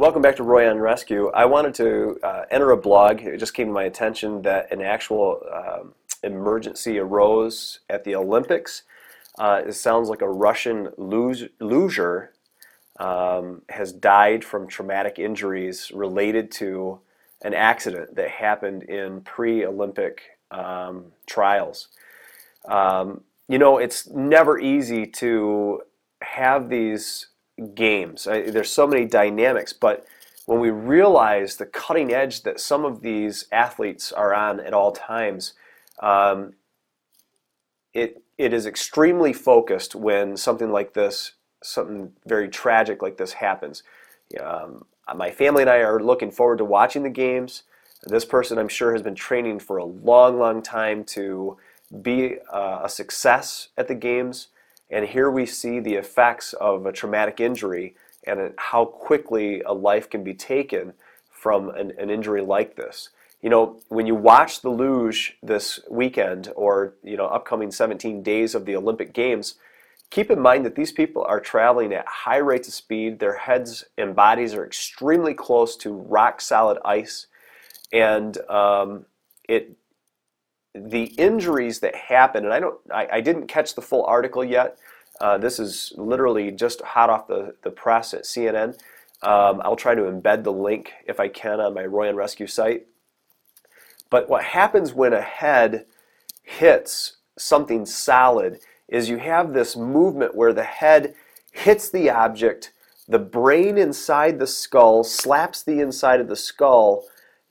Welcome back to Roy on Rescue. I wanted to uh, enter a blog. It just came to my attention that an actual um, emergency arose at the Olympics. Uh, it sounds like a Russian luger um, has died from traumatic injuries related to an accident that happened in pre-Olympic um, trials. Um, you know, it's never easy to have these games. I, there's so many dynamics, but when we realize the cutting edge that some of these athletes are on at all times, um, it it is extremely focused when something like this, something very tragic like this happens. Um, my family and I are looking forward to watching the games. This person, I'm sure, has been training for a long, long time to be uh, a success at the games. And here we see the effects of a traumatic injury and how quickly a life can be taken from an, an, injury like this. You know, when you watch the luge this weekend or, you know, upcoming 17 days of the Olympic Games, keep in mind that these people are traveling at high rates of speed. Their heads and bodies are extremely close to rock solid ice. And um, it the injuries that happen, and I don't, I, I didn't catch the full article yet. Uh, this is literally just hot off the, the press at CNN. Um, I'll try to embed the link if I can on my Roy on Rescue site. But what happens when a head hits something solid is you have this movement where the head hits the object, the brain inside the skull slaps the inside of the skull,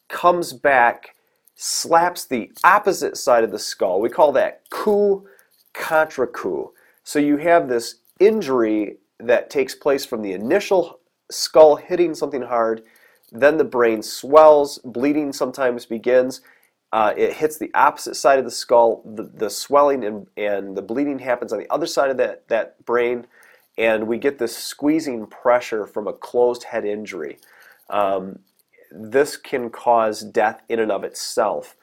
comes back, slaps the opposite side of the skull. We call that coup contra coup. So you have this injury that takes place from the initial skull hitting something hard, then the brain swells, bleeding sometimes begins. Uh, it hits the opposite side of the skull, the, the swelling and, and the bleeding happens on the other side of that, that brain, and we get this squeezing pressure from a closed head injury. Um, this can cause death in and of itself,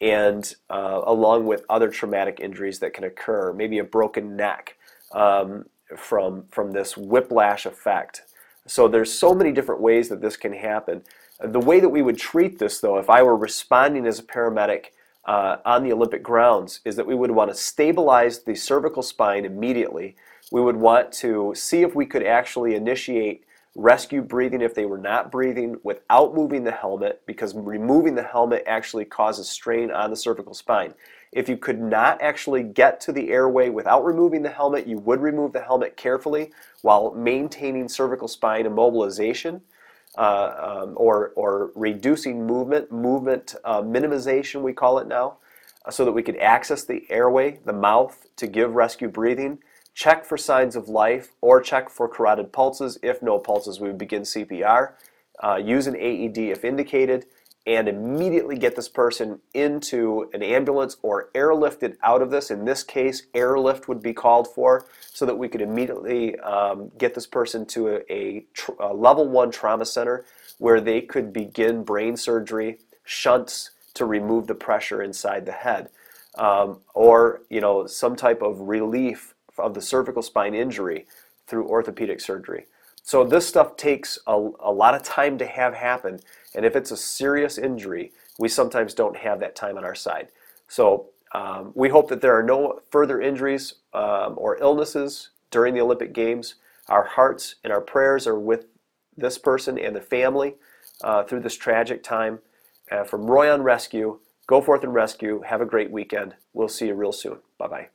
and uh, along with other traumatic injuries that can occur, maybe a broken neck um, from from this whiplash effect. So there's so many different ways that this can happen. The way that we would treat this, though, if I were responding as a paramedic uh, on the Olympic grounds, is that we would want to stabilize the cervical spine immediately. We would want to see if we could actually initiate rescue breathing if they were not breathing without moving the helmet because removing the helmet actually causes strain on the cervical spine. If you could not actually get to the airway without removing the helmet, you would remove the helmet carefully while maintaining cervical spine immobilization uh, um, or, or reducing movement, movement uh, minimization we call it now, so that we could access the airway, the mouth, to give rescue breathing check for signs of life, or check for carotid pulses. If no pulses, we would begin CPR. Uh, use an AED if indicated, and immediately get this person into an ambulance or airlifted out of this. In this case, airlift would be called for so that we could immediately um, get this person to a, a, a level one trauma center where they could begin brain surgery, shunts to remove the pressure inside the head. Um, or you know some type of relief of the cervical spine injury through orthopedic surgery. So this stuff takes a, a lot of time to have happen, and if it's a serious injury, we sometimes don't have that time on our side. So um, we hope that there are no further injuries um, or illnesses during the Olympic Games. Our hearts and our prayers are with this person and the family uh, through this tragic time. Uh, from Roy on Rescue, go forth and rescue. Have a great weekend. We'll see you real soon. Bye bye.